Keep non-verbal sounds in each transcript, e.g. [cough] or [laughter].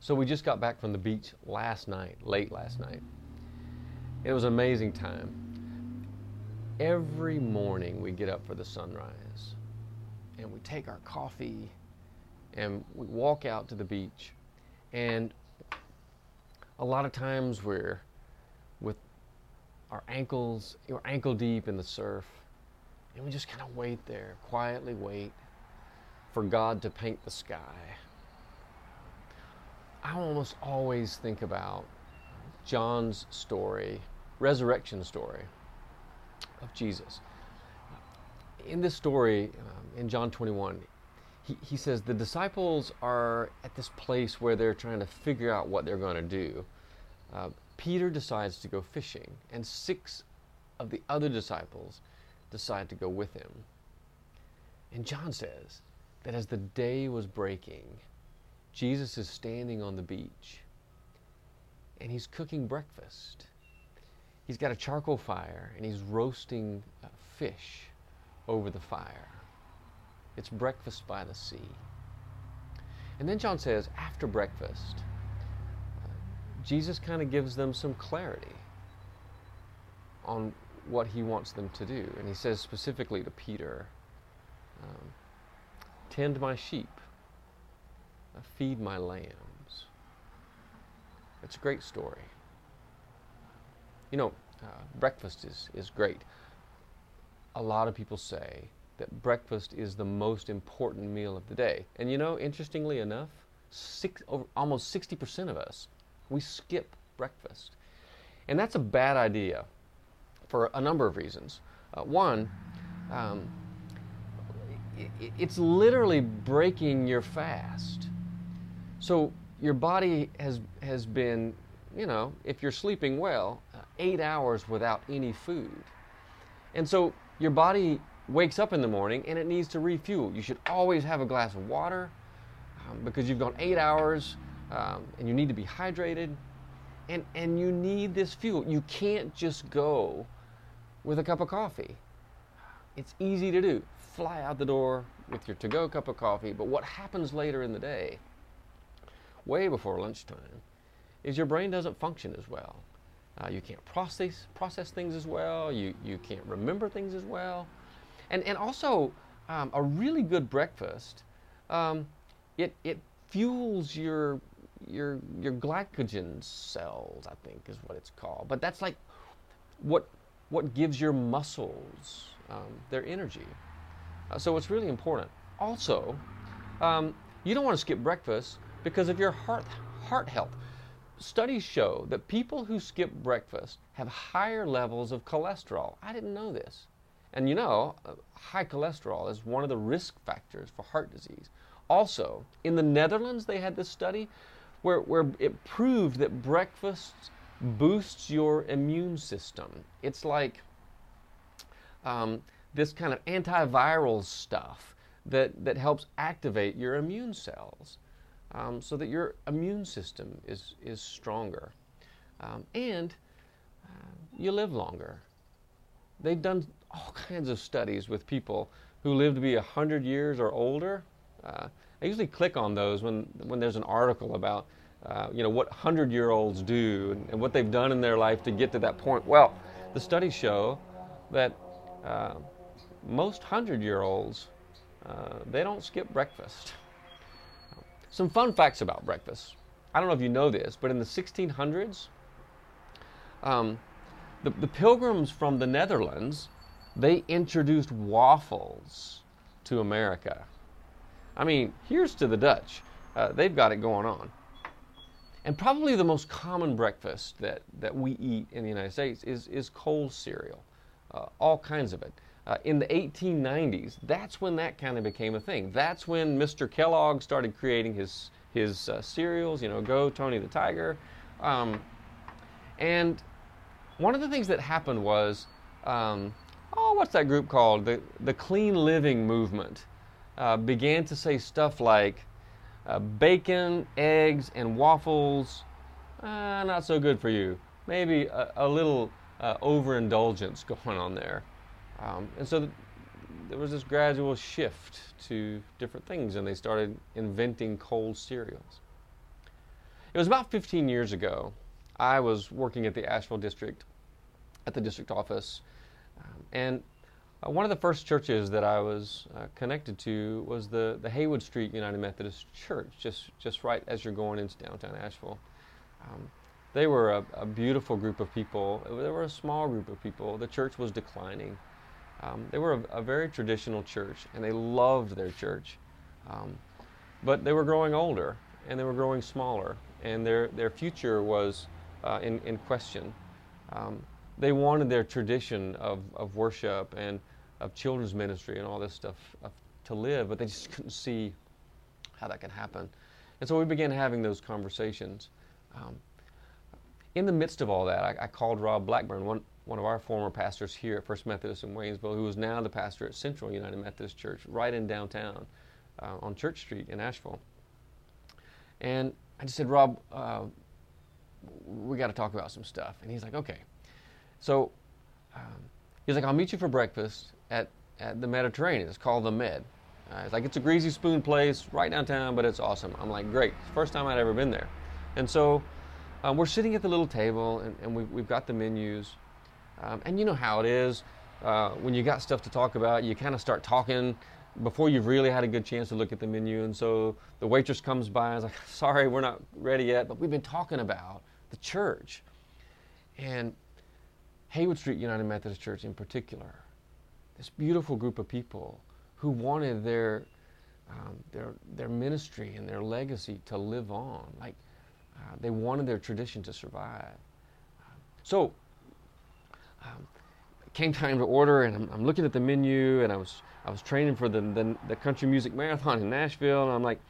So we just got back from the beach last night, late last night. It was an amazing time. Every morning we get up for the sunrise and we take our coffee and we walk out to the beach. And a lot of times we're with our ankles, we're ankle deep in the surf, and we just kind of wait there, quietly wait for God to paint the sky. I almost always think about John's story, resurrection story of Jesus. In this story, um, in John 21, he, he says the disciples are at this place where they're trying to figure out what they're going to do. Uh, Peter decides to go fishing, and six of the other disciples decide to go with him. And John says that as the day was breaking, Jesus is standing on the beach and he's cooking breakfast. He's got a charcoal fire and he's roasting uh, fish over the fire. It's breakfast by the sea. And then John says, after breakfast, uh, Jesus kind of gives them some clarity on what he wants them to do. And he says specifically to Peter, um, Tend my sheep, feed my lambs. It's a great story. You know, uh, breakfast is, is great. A lot of people say that breakfast is the most important meal of the day. And you know, interestingly enough, six, over, almost 60% of us, we skip breakfast. And that's a bad idea for a number of reasons. Uh, one, um, it, it's literally breaking your fast. So your body has, has been, you know, if you're sleeping well, uh, eight hours without any food. And so your body wakes up in the morning and it needs to refuel. You should always have a glass of water um, because you've gone eight hours um, and you need to be hydrated and, and you need this fuel. You can't just go with a cup of coffee. It's easy to do. Fly out the door with your to go cup of coffee, but what happens later in the day, way before lunchtime, is your brain doesn't function as well. Uh, you can't process process things as well. You you can't remember things as well, and and also um, a really good breakfast, um, it it fuels your your your glycogen cells. I think is what it's called. But that's like what what gives your muscles um, their energy. Uh, so it's really important. Also, um, you don't want to skip breakfast because of your heart heart health. Studies show that people who skip breakfast have higher levels of cholesterol. I didn't know this. And you know, uh, high cholesterol is one of the risk factors for heart disease. Also, in the Netherlands, they had this study where, where it proved that breakfast boosts your immune system. It's like um, this kind of antiviral stuff that, that helps activate your immune cells um, so that your immune system is, is stronger. Um, and uh, you live longer. They've done all kinds of studies with people who live to be 100 years or older. Uh, I usually click on those when, when there's an article about uh, you know, what 100 year olds do and, and, what they've done in their life to get to that point. Well, the studies show that uh, most 100 year olds, uh, they don't skip breakfast. [laughs] Some fun facts about breakfast. I don't know if you know this, but in the 1600s, um, the, the pilgrims from the Netherlands, they introduced waffles to America. I mean, here's to the Dutch. Uh, they've got it going on. And probably the most common breakfast that, that we eat in the United States is, is cold cereal, uh, all kinds of it. Uh, in the 1890s, that's when that kind of became a thing. That's when Mr. Kellogg started creating his, his uh, cereals, you know, Go Tony the Tiger. Um, and one of the things that happened was, um, oh, what's that group called? The, the Clean Living Movement uh, began to say stuff like, uh, bacon, eggs, and waffles, uh, not so good for you. Maybe a, a little uh, overindulgence [laughs] going on there. Um, and so th- there was this gradual shift to different things, and they started inventing cold cereals. it was about 15 years ago. I was working at the Asheville district, at the district office, um, and uh, one of the first churches that I was uh, connected to was the, the Haywood Street United Methodist Church, just, just right as you're going into downtown Asheville. Um, they were a, a, beautiful group of people. They were a small group of people. The church was declining. Um, they were a, a, very traditional church, and they loved their church. Um, but they were growing older, and they were growing smaller, and their, their future was uh, in, in question. Um, they wanted their tradition of, of worship and of children's ministry and all this stuff uh, to live, but they just [laughs] couldn't see how that could happen. And so we began having those conversations. Um, in the midst of all that, I, I, called Rob Blackburn, one, one of our former pastors here at First Methodist in Waynesville, who is now the pastor at Central United Methodist Church, right in downtown uh, on Church Street in Asheville. And I just said, Rob, uh, we got to talk about some stuff. And he's like, okay. So um, he's like, I'll meet you for breakfast at, at the Mediterranean. It's called the Med. Uh, it's like, it's a greasy spoon place right downtown, but it's awesome. I'm like, great. First time I'd ever been there. And so um, we're sitting at the little table and, and we've, we've got the menus. Um, and you know how it is. Uh, when you got stuff to talk about, you kind of start talking before you've really had a good chance to look at the menu. And so the waitress comes by and is like, sorry, we're not ready yet, but we've been talking about the church. And Haywood Street United Methodist Church in particular, this beautiful group of people who wanted their, um, their, their ministry and their legacy to live on. Like, uh, they wanted their tradition to survive. So, um, came time to order, and I'm, I'm, looking at the menu, and I was I was training for the, the, the country music marathon in Nashville, and I'm like,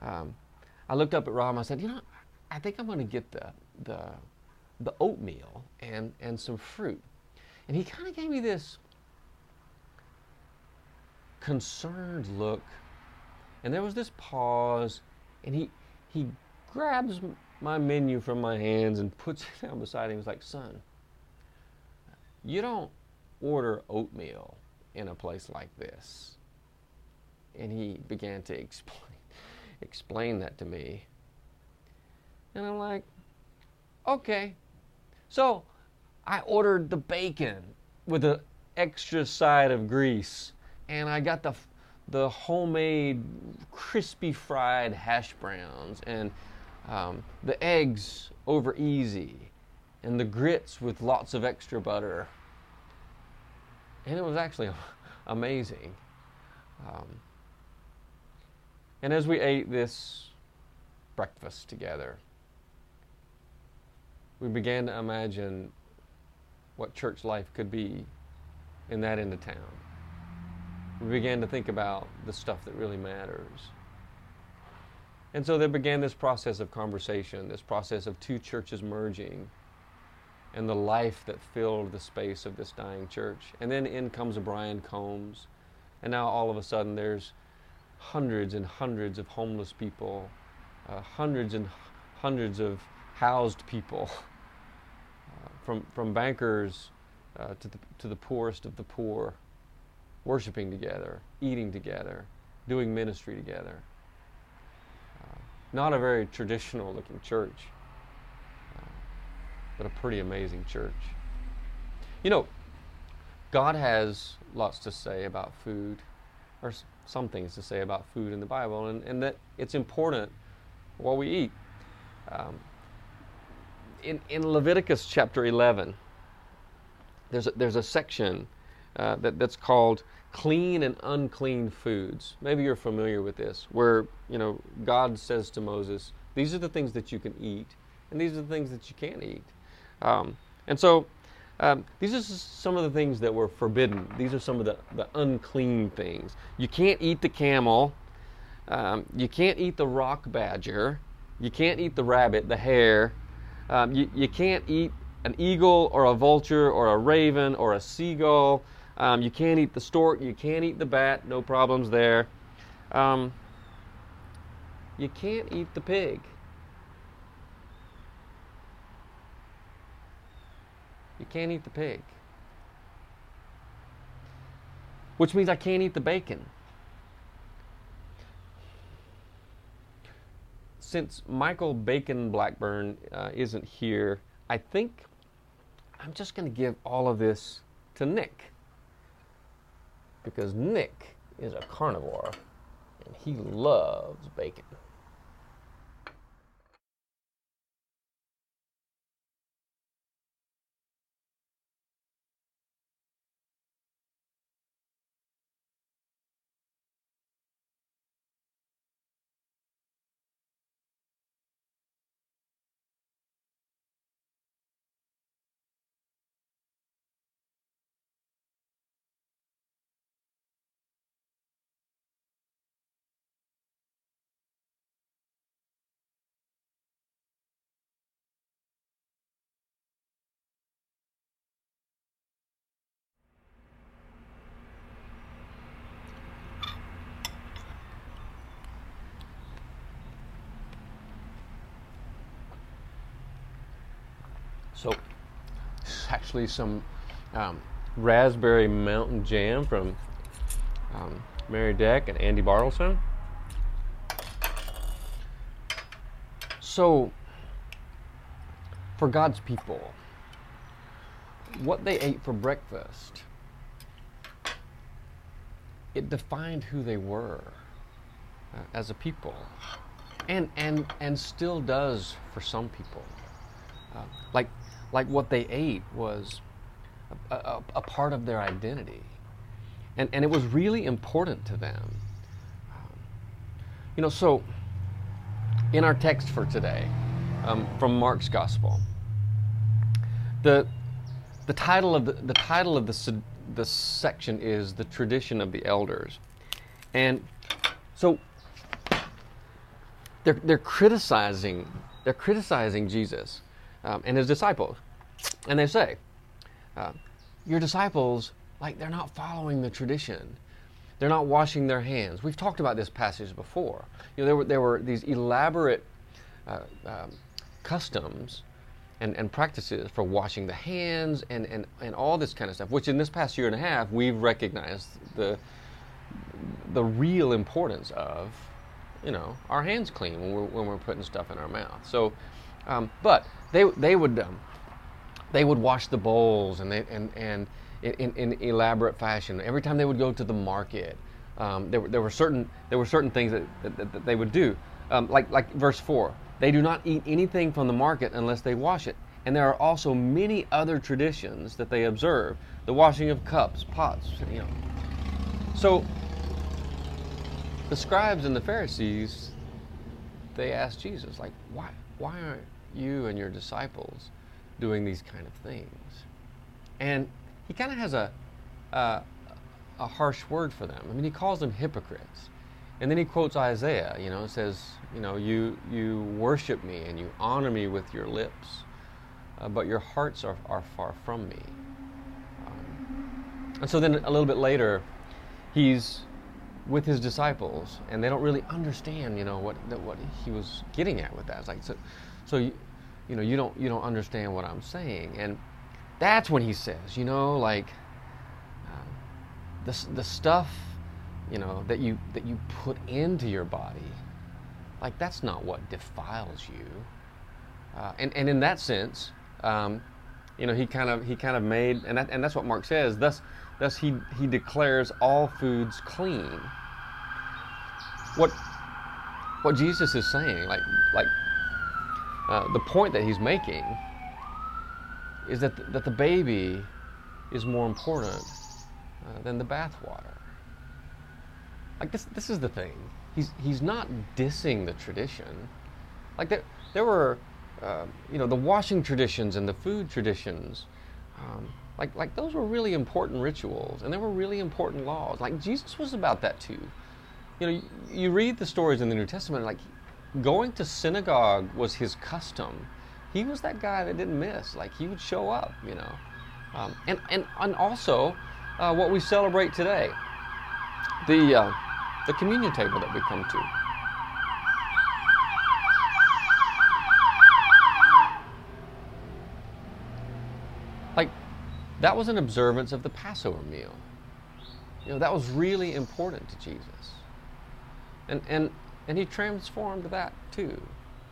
um, I looked up at Rob, and I said, you know, I think I'm going to get the the the oatmeal and and some fruit, and he kind of gave me this concerned look, and there was this pause, and he he grabs my menu from my hands and puts [laughs] it down beside him. He's like, son, you don't order oatmeal in a place like this. And he began to [laughs] explain, explain that to me. And I'm like, okay. So I ordered the bacon with an extra side of grease. And I got the, the homemade crispy fried hash browns and um, the eggs over easy and the grits with lots of extra butter and it was actually [laughs] amazing. Um, and as we ate this breakfast together, we began to imagine what church life could be in that end of town. We began to think about the stuff that really matters. And so there began this process of conversation, this process of two churches merging and the life that filled the space of this dying church. And then in comes Brian Combs, and now all of a sudden there's hundreds and hundreds of homeless people, uh, hundreds and hundreds of housed people, [laughs] uh, from, from bankers uh, to, the, to the poorest of the poor, worshiping together, eating together, doing ministry together. Uh, not a very traditional looking church but a pretty amazing church. You know, God has lots to say about food, or some things to say about food in the Bible, and, and that it's important what we eat. Um, in, in Leviticus chapter 11, there's a, there's a section uh, that, that's called clean and unclean foods. Maybe you're familiar with this, where you know God says to Moses, "These are the things that you can eat, and these are the things that you can't eat." Um, and so um, these are some of the things that were forbidden. These are some of the, the unclean things. You can't eat the camel. Um, you can't eat the rock badger. You can't eat the rabbit, the hare. Um, you, you can't eat an eagle or a vulture or a raven or a seagull. Um, you can't eat the stork. You can't eat the bat. No problems there. Um, you can't eat the pig. You can't eat the pig. Which means I can't eat the bacon. since Michael Bacon Blackburn uh, isn't here, I think I'm just going to give all of this to Nick. Because Nick is a carnivore and he loves bacon. So, it's actually some um, raspberry mountain jam from um, Mary Deck and Andy Bartleson. So, for God's people, what they ate for breakfast, it defined who they were uh, as a people, and and and still does for some people. Uh, like like what they ate was a, a, a, part of their identity. And, and it was really important to them. Um, you know, so in our text for today, um, from Mark's Gospel, the, the title of the, the title of the, the section is the tradition of the elders. And so they're, they're criticizing they're criticizing Jesus um, and his disciples. And they say, uh, Your disciples, like, they're not following the tradition. They're not washing their hands. We've talked about this passage before. You know, there were, there were these elaborate uh, um, customs and, and practices for washing the hands and, and, and all this kind of stuff, which in this past year and a half, we've recognized the, the real importance of, you know, our hands clean when we're, when we're putting stuff in our mouth. So, um, but they, they would um, they would wash the bowls and they, and and in, in, elaborate fashion. Every time they would go to the market, um, there, were, there were certain there were certain things that, that, that they would do. Um, like like verse four, they do not eat anything from the market unless they wash it. And there are also many other traditions that they observe: the washing of cups, pots, you know. So the scribes and the Pharisees, they asked Jesus, like, why why aren't you and your disciples doing these kind of things. And he kind of has a, a, a harsh word for them. I mean, he calls them hypocrites. And then he quotes Isaiah, you know, says, you know, you, you worship me and you honor me with your lips, uh, but your hearts are, are far from me. Um, and so then a little bit later, he's with his disciples, and they don't really understand, you know, what, what he was getting at with that. It's like, so, so you, you know, you don't you don't understand what I'm saying. And that's when he says, you know, like um, the the stuff, you know, that you that you put into your body, like that's not what defiles you. Uh, and and in that sense, um, you know, he kind of he kind of made, and that, and that's what Mark says. Thus, thus he he declares all foods clean. What what Jesus is saying, like like uh, the point that he's making is that that the baby is more important uh, than the bathwater. Like this, this is the thing. He's he's not dissing the tradition. Like there, there were, uh, you know, the washing traditions and the food traditions. Um, like like those were really important rituals, and there were really important laws. Like Jesus was about that too. You know, you, you read the stories in the New Testament, like going to synagogue was his custom. He was that guy that didn't miss. Like he would show up, you know. Um, and, and, and also, uh, what we celebrate today, the, uh, the communion table that we come to. Like, that was an observance of the Passover meal. You know, that was really important to Jesus. And, and and he transformed that too.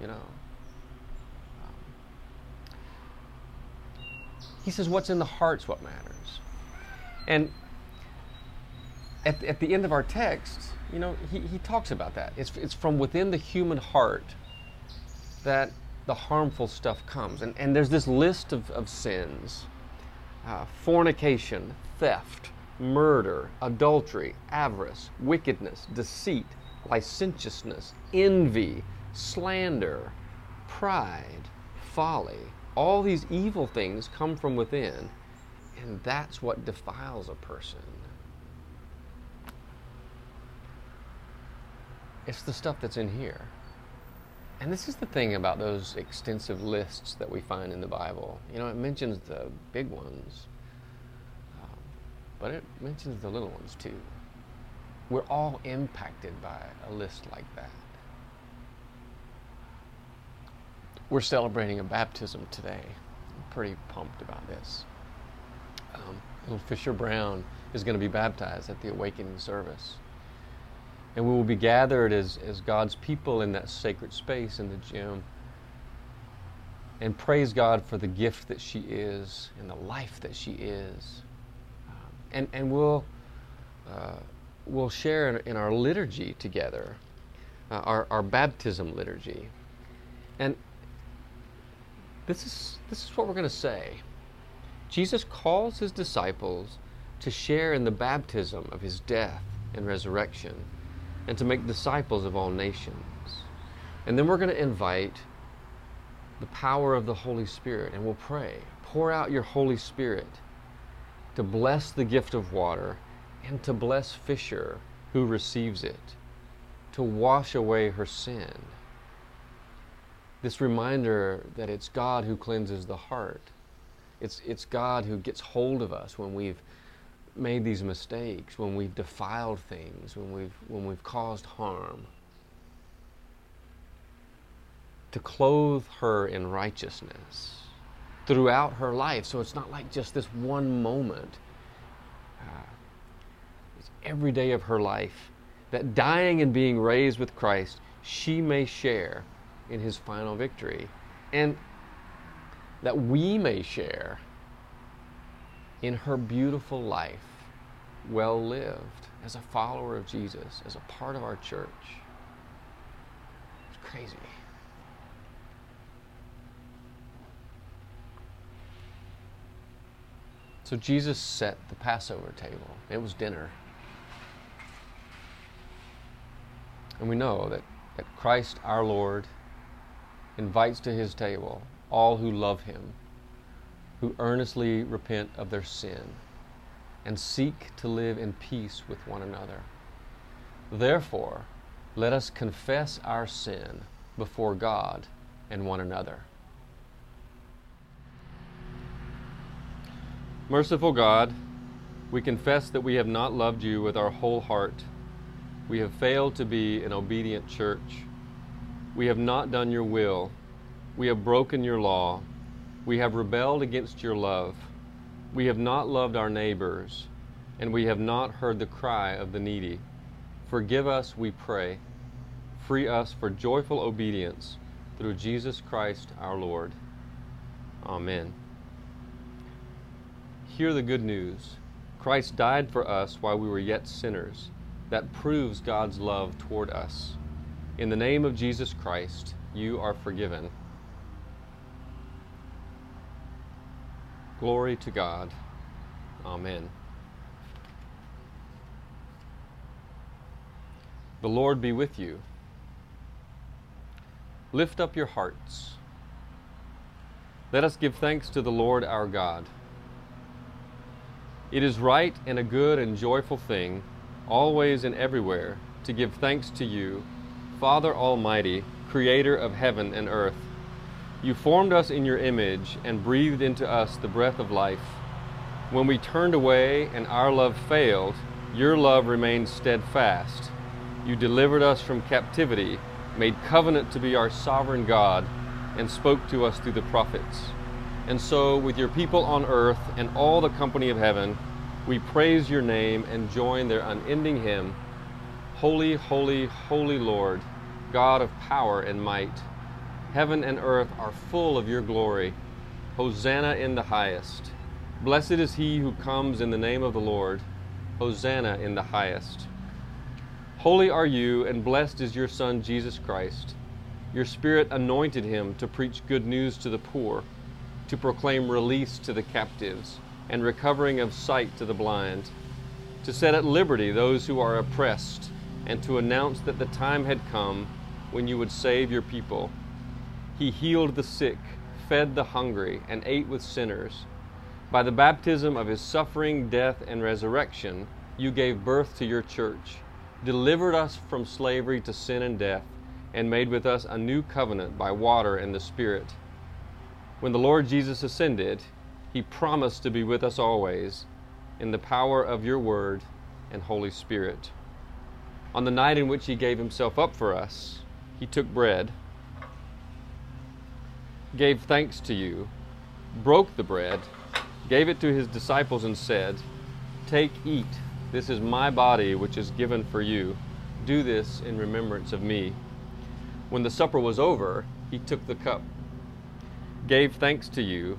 you know. He says, what's in the heart's what matters. And at, at the end of our text, you know, he, he talks about that. It's, it's from within the human heart that the harmful stuff comes. And, and there's this list of, of sins uh, fornication, theft, murder, adultery, avarice, wickedness, deceit, licentiousness, envy, slander, pride, folly. All these evil things come from within, and that's what defiles a person. It's the stuff that's in here. And this is the thing about those extensive lists that we find in the Bible. You know, it mentions the big ones, um, but it mentions the little ones too. We're all impacted by a list like that. We're celebrating a baptism today. I'm pretty pumped about this. Um, little Fisher Brown is going to be baptized at the awakening service. And we will be gathered as, as God's people in that sacred space in the gym and praise God for the gift that she is and the life that she is. Um, and, and we'll, uh, we'll share in, in, our liturgy together, uh, our, our baptism liturgy. And this is, this is what we're going to say. Jesus calls his disciples to share in the baptism of his death and resurrection and to make disciples of all nations. And then we're going to invite the power of the Holy Spirit and we'll pray. Pour out your Holy Spirit to bless the gift of water and to bless Fisher who receives it, to wash away her sin. This reminder that it's God who cleanses the heart. It's, it's God who gets hold of us when we've made these mistakes, when we've defiled things, when we've, when we've caused harm, to clothe her in righteousness throughout her life. So it's not like just this one moment. Uh, every day of her life that dying and being raised with Christ, she may share in his final victory. And that we may share in her beautiful life, well lived, as a follower of Jesus, as a part of our church. It's crazy. So Jesus set the Passover table. It was dinner. And we know that, that Christ our Lord invites to his table all who love him who earnestly repent of their sin and seek to live in peace with one another. Therefore, let us confess our sin before God and one another. Merciful God, we confess that we have not loved you with our whole heart. We have failed to be an obedient church. We have not done your will. We have broken your law we have rebelled against your love. We have not loved our neighbors, and we have not heard the cry of the needy. Forgive us, we pray. Free us for joyful obedience through Jesus Christ our Lord. Amen. Hear the good news. Christ died for us while we were yet sinners. That proves God's love toward us. In the name of Jesus Christ, you are forgiven. Glory to God. Amen. The Lord be with you. Lift up your hearts. Let us give thanks to the Lord our God. It is right and a good and joyful thing, always and everywhere, to give thanks to you, Father Almighty, Creator of heaven and earth you formed us in your image and breathed into us the breath of life. When we turned away and our love failed, your love remained steadfast. You delivered us from captivity, made covenant to be our sovereign God, and spoke to us through the prophets. And so, with your people on earth and all the company of heaven, we praise your name and join their unending hymn Holy, holy, holy Lord, God of power and might. Heaven and earth are full of your glory. Hosanna in the highest. Blessed is he who comes in the name of the Lord. Hosanna in the highest. Holy are you, and blessed is your Son, Jesus Christ. Your Spirit anointed him to preach good news to the poor, to proclaim release to the captives, and recovering of sight to the blind, to set at liberty those who are oppressed, and to announce that the time had come when you would save your people. He healed the sick, fed the hungry, and ate with sinners. By the baptism of his suffering, death, and resurrection, you gave birth to your church, delivered us from slavery to sin and death, and made with us a new covenant by water and the Spirit. When the Lord Jesus ascended, he promised to be with us always in the power of your word and Holy Spirit. On the night in which he gave himself up for us, he took bread gave thanks to you, broke the bread, gave it to his disciples, and said, Take, eat, this is my body which is given for you. Do this in remembrance of me. When the supper was over, he took the cup, gave thanks to you,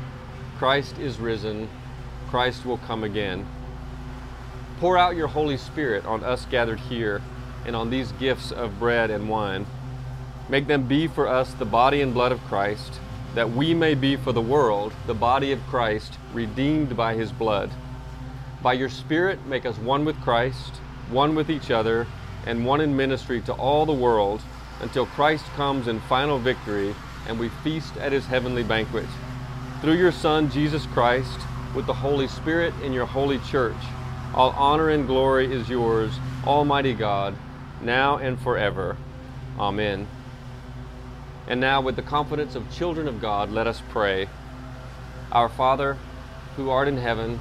Christ is risen, Christ will come again. Pour out your Holy Spirit on us gathered here and on these gifts of bread and wine. Make them be for us the body and blood of Christ that we may be for the world the body of Christ, redeemed by his blood. By your Spirit, make us one with Christ, one with each other, and one in ministry to all the world until Christ comes in final victory and we feast at his heavenly banquet. Through your Son, Jesus Christ, with the Holy Spirit in your holy church, all honor and glory is yours, Almighty God, now and forever. Amen. And now, with the confidence of children of God, let us pray. Our Father, who art in heaven,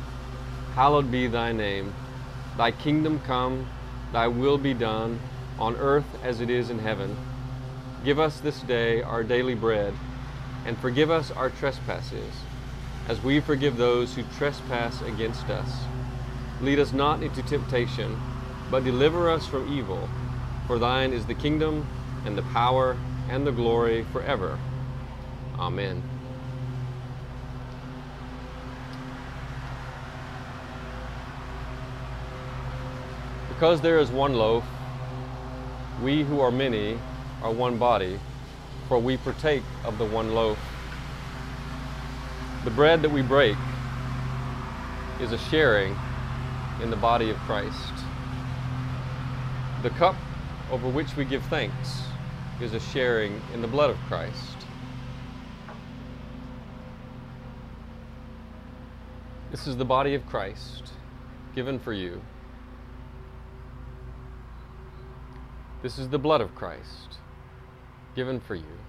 hallowed be thy name. Thy kingdom come, thy will be done, on earth as it is in heaven. Give us this day our daily bread, and forgive us our trespasses, as we forgive those who trespass against us. Lead us not into temptation, but deliver us from evil. For thine is the kingdom, and the power, and the glory forever. Amen. Because there is one loaf, we who are many are one body, for we partake of the one loaf. The bread that we break is a sharing in the body of Christ. The cup over which we give thanks is a sharing in the blood of Christ. This is the body of Christ given for you. This is the blood of Christ given for you.